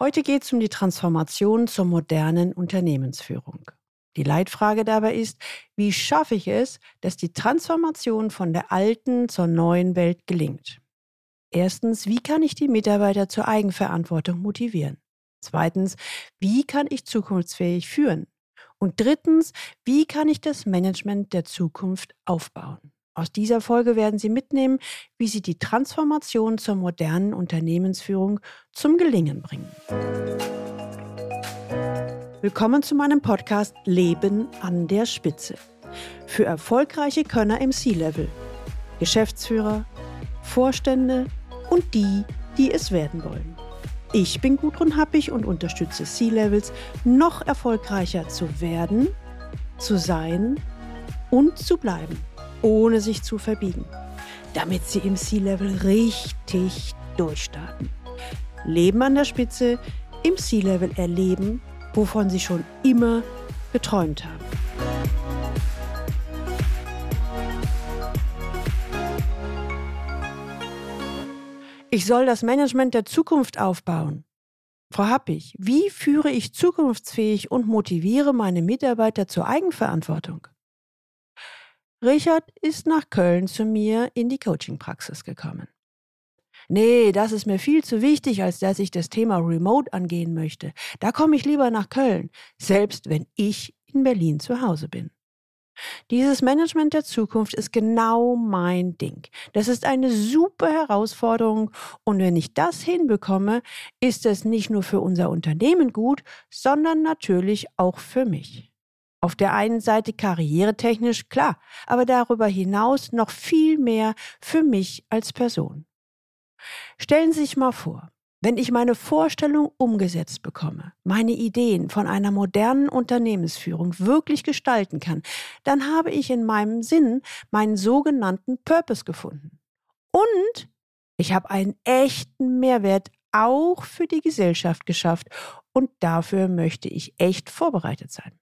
Heute geht es um die Transformation zur modernen Unternehmensführung. Die Leitfrage dabei ist, wie schaffe ich es, dass die Transformation von der alten zur neuen Welt gelingt? Erstens, wie kann ich die Mitarbeiter zur Eigenverantwortung motivieren? Zweitens, wie kann ich zukunftsfähig führen? Und drittens, wie kann ich das Management der Zukunft aufbauen? Aus dieser Folge werden Sie mitnehmen, wie Sie die Transformation zur modernen Unternehmensführung zum Gelingen bringen. Willkommen zu meinem Podcast Leben an der Spitze. Für erfolgreiche Könner im C-Level, Geschäftsführer, Vorstände und die, die es werden wollen. Ich bin Gudrun Happig und unterstütze C-Levels, noch erfolgreicher zu werden, zu sein und zu bleiben ohne sich zu verbiegen, damit sie im Sea-Level richtig durchstarten. Leben an der Spitze, im Sea-Level erleben, wovon sie schon immer geträumt haben. Ich soll das Management der Zukunft aufbauen. Frau Happig, wie führe ich zukunftsfähig und motiviere meine Mitarbeiter zur Eigenverantwortung? Richard ist nach Köln zu mir in die Coaching-Praxis gekommen. Nee, das ist mir viel zu wichtig, als dass ich das Thema Remote angehen möchte. Da komme ich lieber nach Köln, selbst wenn ich in Berlin zu Hause bin. Dieses Management der Zukunft ist genau mein Ding. Das ist eine super Herausforderung und wenn ich das hinbekomme, ist es nicht nur für unser Unternehmen gut, sondern natürlich auch für mich. Auf der einen Seite karrieretechnisch, klar, aber darüber hinaus noch viel mehr für mich als Person. Stellen Sie sich mal vor, wenn ich meine Vorstellung umgesetzt bekomme, meine Ideen von einer modernen Unternehmensführung wirklich gestalten kann, dann habe ich in meinem Sinn meinen sogenannten Purpose gefunden. Und ich habe einen echten Mehrwert auch für die Gesellschaft geschafft und dafür möchte ich echt vorbereitet sein.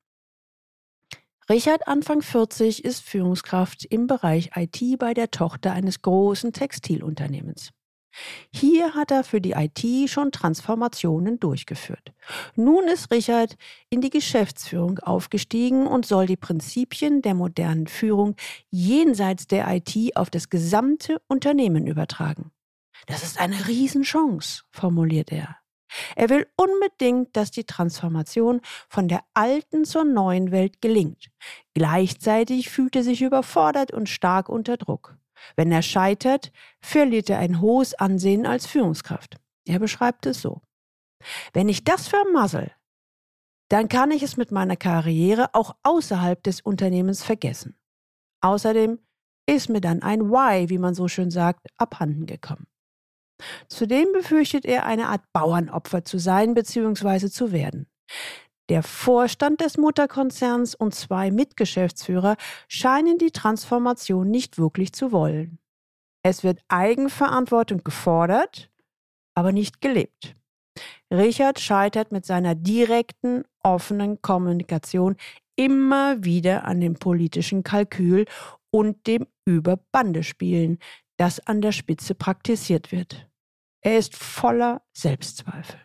Richard, Anfang 40, ist Führungskraft im Bereich IT bei der Tochter eines großen Textilunternehmens. Hier hat er für die IT schon Transformationen durchgeführt. Nun ist Richard in die Geschäftsführung aufgestiegen und soll die Prinzipien der modernen Führung jenseits der IT auf das gesamte Unternehmen übertragen. Das ist eine Riesenchance, formuliert er. Er will unbedingt, dass die Transformation von der alten zur neuen Welt gelingt. Gleichzeitig fühlt er sich überfordert und stark unter Druck. Wenn er scheitert, verliert er ein hohes Ansehen als Führungskraft. Er beschreibt es so. Wenn ich das vermassel, dann kann ich es mit meiner Karriere auch außerhalb des Unternehmens vergessen. Außerdem ist mir dann ein Why, wie man so schön sagt, abhanden gekommen. Zudem befürchtet er, eine Art Bauernopfer zu sein bzw. zu werden. Der Vorstand des Mutterkonzerns und zwei Mitgeschäftsführer scheinen die Transformation nicht wirklich zu wollen. Es wird Eigenverantwortung gefordert, aber nicht gelebt. Richard scheitert mit seiner direkten, offenen Kommunikation immer wieder an dem politischen Kalkül und dem Überbandespielen, das an der Spitze praktiziert wird. Er ist voller Selbstzweifel.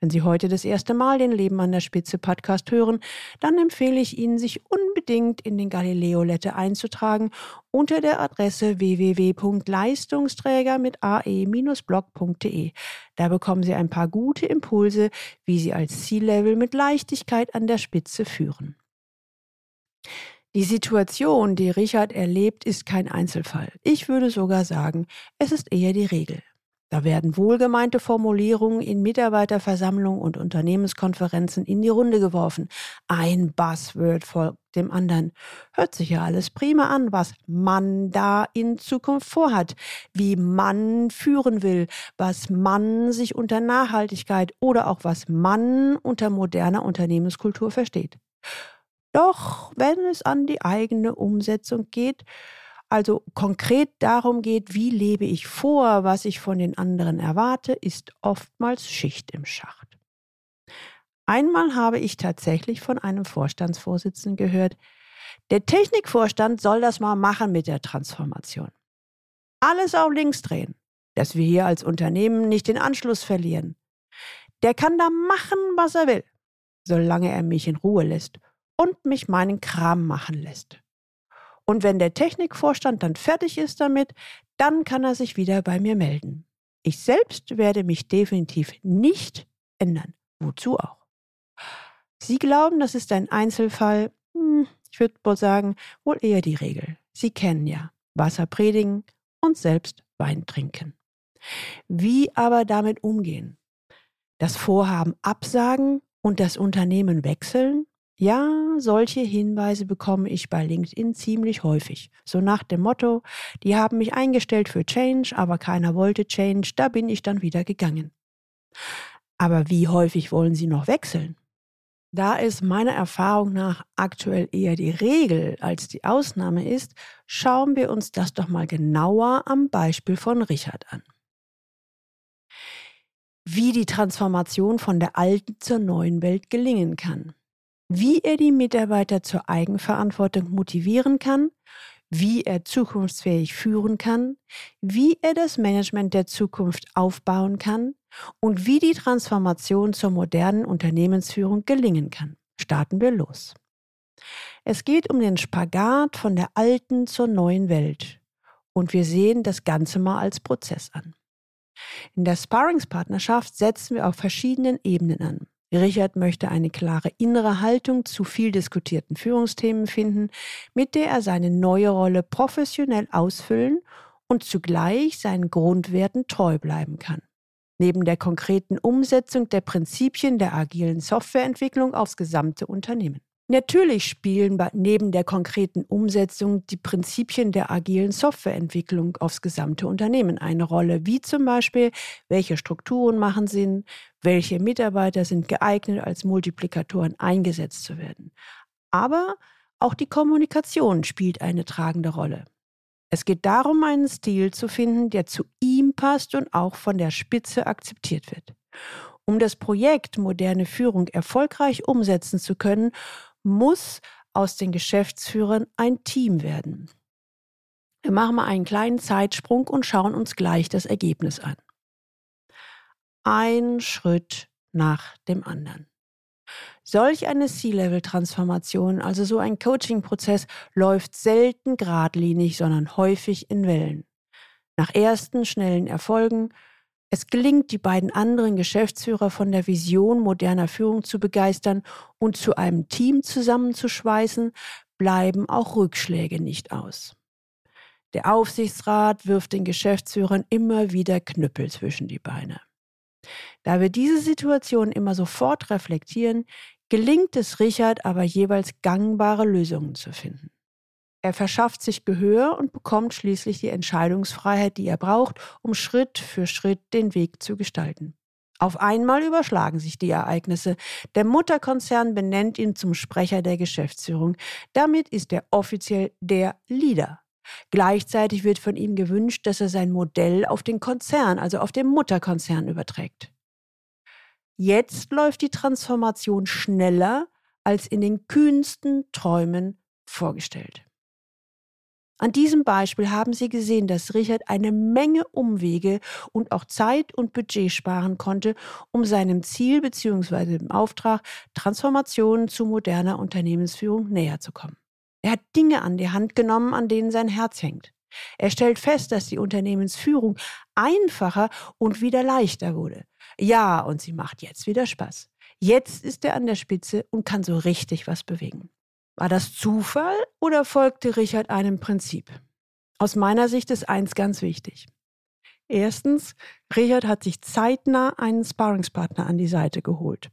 Wenn Sie heute das erste Mal den Leben an der Spitze Podcast hören, dann empfehle ich Ihnen, sich unbedingt in den Galileo Letter einzutragen unter der Adresse www.leistungsträger mit ae-blog.de. Da bekommen Sie ein paar gute Impulse, wie Sie als C-Level mit Leichtigkeit an der Spitze führen. Die Situation, die Richard erlebt, ist kein Einzelfall. Ich würde sogar sagen, es ist eher die Regel. Da werden wohlgemeinte Formulierungen in Mitarbeiterversammlungen und Unternehmenskonferenzen in die Runde geworfen. Ein Buzzword folgt dem anderen. Hört sich ja alles prima an, was man da in Zukunft vorhat, wie man führen will, was man sich unter Nachhaltigkeit oder auch was man unter moderner Unternehmenskultur versteht. Doch wenn es an die eigene Umsetzung geht, also konkret darum geht, wie lebe ich vor, was ich von den anderen erwarte, ist oftmals Schicht im Schacht. Einmal habe ich tatsächlich von einem Vorstandsvorsitzenden gehört, der Technikvorstand soll das mal machen mit der Transformation. Alles auf links drehen, dass wir hier als Unternehmen nicht den Anschluss verlieren. Der kann da machen, was er will, solange er mich in Ruhe lässt und mich meinen Kram machen lässt. Und wenn der Technikvorstand dann fertig ist damit, dann kann er sich wieder bei mir melden. Ich selbst werde mich definitiv nicht ändern. Wozu auch? Sie glauben, das ist ein Einzelfall. Hm, ich würde wohl sagen, wohl eher die Regel. Sie kennen ja Wasser predigen und selbst Wein trinken. Wie aber damit umgehen? Das Vorhaben absagen und das Unternehmen wechseln? Ja, solche Hinweise bekomme ich bei LinkedIn ziemlich häufig. So nach dem Motto, die haben mich eingestellt für Change, aber keiner wollte Change, da bin ich dann wieder gegangen. Aber wie häufig wollen Sie noch wechseln? Da es meiner Erfahrung nach aktuell eher die Regel als die Ausnahme ist, schauen wir uns das doch mal genauer am Beispiel von Richard an. Wie die Transformation von der alten zur neuen Welt gelingen kann. Wie er die Mitarbeiter zur Eigenverantwortung motivieren kann, wie er zukunftsfähig führen kann, wie er das Management der Zukunft aufbauen kann, und wie die Transformation zur modernen Unternehmensführung gelingen kann. Starten wir los. Es geht um den Spagat von der alten zur neuen Welt. Und wir sehen das Ganze mal als Prozess an. In der Sparringspartnerschaft setzen wir auf verschiedenen Ebenen an. Richard möchte eine klare innere Haltung zu viel diskutierten Führungsthemen finden, mit der er seine neue Rolle professionell ausfüllen und zugleich seinen Grundwerten treu bleiben kann neben der konkreten Umsetzung der Prinzipien der agilen Softwareentwicklung aufs gesamte Unternehmen. Natürlich spielen neben der konkreten Umsetzung die Prinzipien der agilen Softwareentwicklung aufs gesamte Unternehmen eine Rolle, wie zum Beispiel, welche Strukturen machen Sinn, welche Mitarbeiter sind geeignet, als Multiplikatoren eingesetzt zu werden. Aber auch die Kommunikation spielt eine tragende Rolle. Es geht darum, einen Stil zu finden, der zu ihm passt und auch von der Spitze akzeptiert wird. Um das Projekt moderne Führung erfolgreich umsetzen zu können, muss aus den Geschäftsführern ein Team werden. Wir machen mal einen kleinen Zeitsprung und schauen uns gleich das Ergebnis an. Ein Schritt nach dem anderen. Solch eine C-Level-Transformation, also so ein Coaching-Prozess, läuft selten geradlinig, sondern häufig in Wellen. Nach ersten schnellen Erfolgen, es gelingt, die beiden anderen Geschäftsführer von der Vision moderner Führung zu begeistern und zu einem Team zusammenzuschweißen, bleiben auch Rückschläge nicht aus. Der Aufsichtsrat wirft den Geschäftsführern immer wieder Knüppel zwischen die Beine. Da wir diese Situation immer sofort reflektieren, gelingt es Richard aber jeweils gangbare Lösungen zu finden. Er verschafft sich Gehör und bekommt schließlich die Entscheidungsfreiheit, die er braucht, um Schritt für Schritt den Weg zu gestalten. Auf einmal überschlagen sich die Ereignisse. Der Mutterkonzern benennt ihn zum Sprecher der Geschäftsführung. Damit ist er offiziell der Leader. Gleichzeitig wird von ihm gewünscht, dass er sein Modell auf den Konzern, also auf den Mutterkonzern überträgt. Jetzt läuft die Transformation schneller als in den kühnsten Träumen vorgestellt. An diesem Beispiel haben Sie gesehen, dass Richard eine Menge Umwege und auch Zeit und Budget sparen konnte, um seinem Ziel bzw. dem Auftrag Transformationen zu moderner Unternehmensführung näher zu kommen. Er hat Dinge an die Hand genommen, an denen sein Herz hängt. Er stellt fest, dass die Unternehmensführung einfacher und wieder leichter wurde. Ja, und sie macht jetzt wieder Spaß. Jetzt ist er an der Spitze und kann so richtig was bewegen. War das Zufall oder folgte Richard einem Prinzip? Aus meiner Sicht ist eins ganz wichtig. Erstens, Richard hat sich zeitnah einen Sparringspartner an die Seite geholt.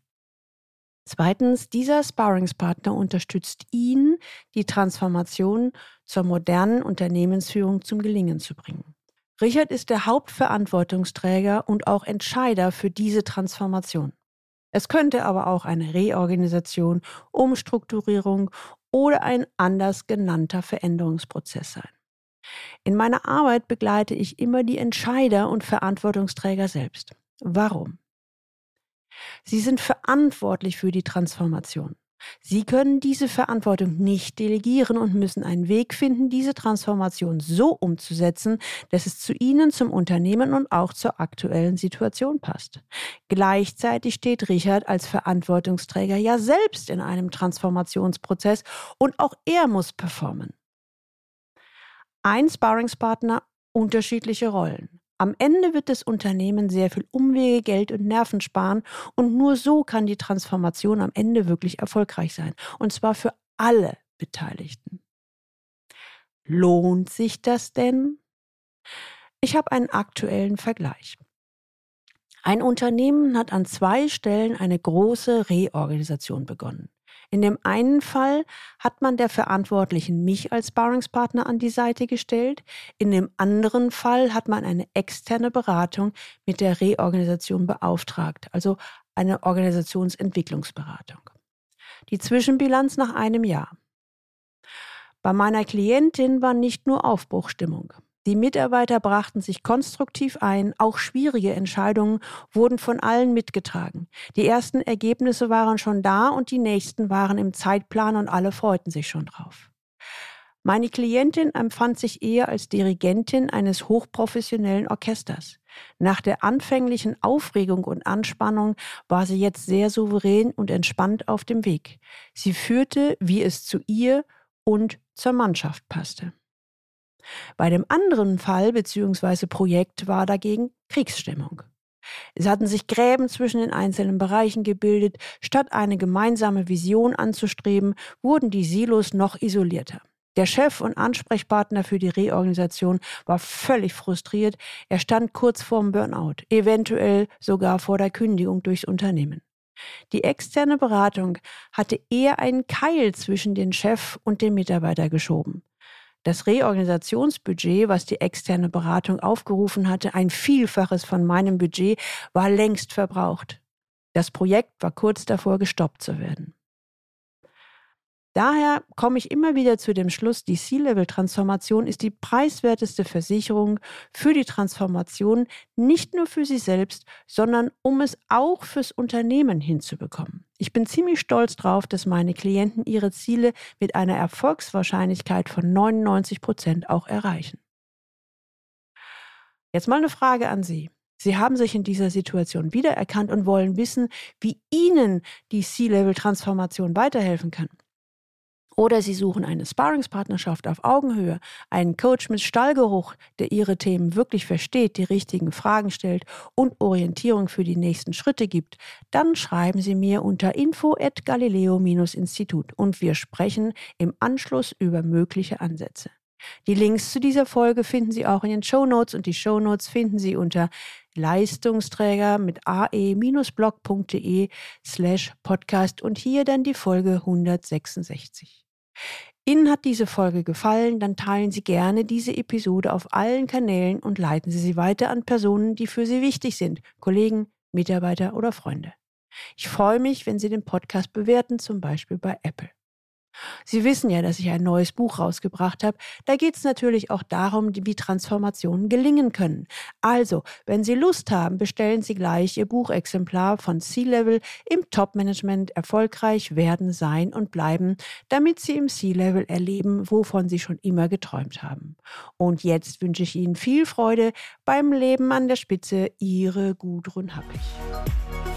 Zweitens, dieser Sparringspartner unterstützt ihn, die Transformation zur modernen Unternehmensführung zum Gelingen zu bringen. Richard ist der Hauptverantwortungsträger und auch Entscheider für diese Transformation. Es könnte aber auch eine Reorganisation, Umstrukturierung oder ein anders genannter Veränderungsprozess sein. In meiner Arbeit begleite ich immer die Entscheider und Verantwortungsträger selbst. Warum? Sie sind verantwortlich für die Transformation. Sie können diese Verantwortung nicht delegieren und müssen einen Weg finden, diese Transformation so umzusetzen, dass es zu Ihnen, zum Unternehmen und auch zur aktuellen Situation passt. Gleichzeitig steht Richard als Verantwortungsträger ja selbst in einem Transformationsprozess und auch er muss performen. Ein Sparringspartner, unterschiedliche Rollen. Am Ende wird das Unternehmen sehr viel Umwege, Geld und Nerven sparen und nur so kann die Transformation am Ende wirklich erfolgreich sein. Und zwar für alle Beteiligten. Lohnt sich das denn? Ich habe einen aktuellen Vergleich. Ein Unternehmen hat an zwei Stellen eine große Reorganisation begonnen. In dem einen Fall hat man der Verantwortlichen mich als Sparringspartner an die Seite gestellt. In dem anderen Fall hat man eine externe Beratung mit der Reorganisation beauftragt, also eine Organisationsentwicklungsberatung. Die Zwischenbilanz nach einem Jahr. Bei meiner Klientin war nicht nur Aufbruchstimmung. Die Mitarbeiter brachten sich konstruktiv ein, auch schwierige Entscheidungen wurden von allen mitgetragen. Die ersten Ergebnisse waren schon da und die nächsten waren im Zeitplan und alle freuten sich schon drauf. Meine Klientin empfand sich eher als Dirigentin eines hochprofessionellen Orchesters. Nach der anfänglichen Aufregung und Anspannung war sie jetzt sehr souverän und entspannt auf dem Weg. Sie führte, wie es zu ihr und zur Mannschaft passte. Bei dem anderen Fall bzw. Projekt war dagegen Kriegsstimmung. Es hatten sich Gräben zwischen den einzelnen Bereichen gebildet, statt eine gemeinsame Vision anzustreben, wurden die Silos noch isolierter. Der Chef und Ansprechpartner für die Reorganisation war völlig frustriert, er stand kurz vorm Burnout, eventuell sogar vor der Kündigung durchs Unternehmen. Die externe Beratung hatte eher einen Keil zwischen den Chef und den Mitarbeiter geschoben. Das Reorganisationsbudget, was die externe Beratung aufgerufen hatte, ein Vielfaches von meinem Budget, war längst verbraucht. Das Projekt war kurz davor gestoppt zu werden. Daher komme ich immer wieder zu dem Schluss, die C-Level-Transformation ist die preiswerteste Versicherung für die Transformation, nicht nur für Sie selbst, sondern um es auch fürs Unternehmen hinzubekommen. Ich bin ziemlich stolz darauf, dass meine Klienten ihre Ziele mit einer Erfolgswahrscheinlichkeit von 99 Prozent auch erreichen. Jetzt mal eine Frage an Sie. Sie haben sich in dieser Situation wiedererkannt und wollen wissen, wie Ihnen die C-Level-Transformation weiterhelfen kann. Oder Sie suchen eine Sparringspartnerschaft auf Augenhöhe, einen Coach mit Stallgeruch, der Ihre Themen wirklich versteht, die richtigen Fragen stellt und Orientierung für die nächsten Schritte gibt. Dann schreiben Sie mir unter info@galileo-institut und wir sprechen im Anschluss über mögliche Ansätze. Die Links zu dieser Folge finden Sie auch in den Show Notes und die Show Notes finden Sie unter Leistungsträger mit ae-blog.de slash podcast und hier dann die Folge 166. Ihnen hat diese Folge gefallen, dann teilen Sie gerne diese Episode auf allen Kanälen und leiten Sie sie weiter an Personen, die für Sie wichtig sind, Kollegen, Mitarbeiter oder Freunde. Ich freue mich, wenn Sie den Podcast bewerten, zum Beispiel bei Apple. Sie wissen ja, dass ich ein neues Buch rausgebracht habe. Da geht es natürlich auch darum, wie Transformationen gelingen können. Also, wenn Sie Lust haben, bestellen Sie gleich Ihr Buchexemplar von C-Level im Top-Management erfolgreich werden, sein und bleiben, damit Sie im C-Level erleben, wovon Sie schon immer geträumt haben. Und jetzt wünsche ich Ihnen viel Freude beim Leben an der Spitze. Ihre Gudrun Happich.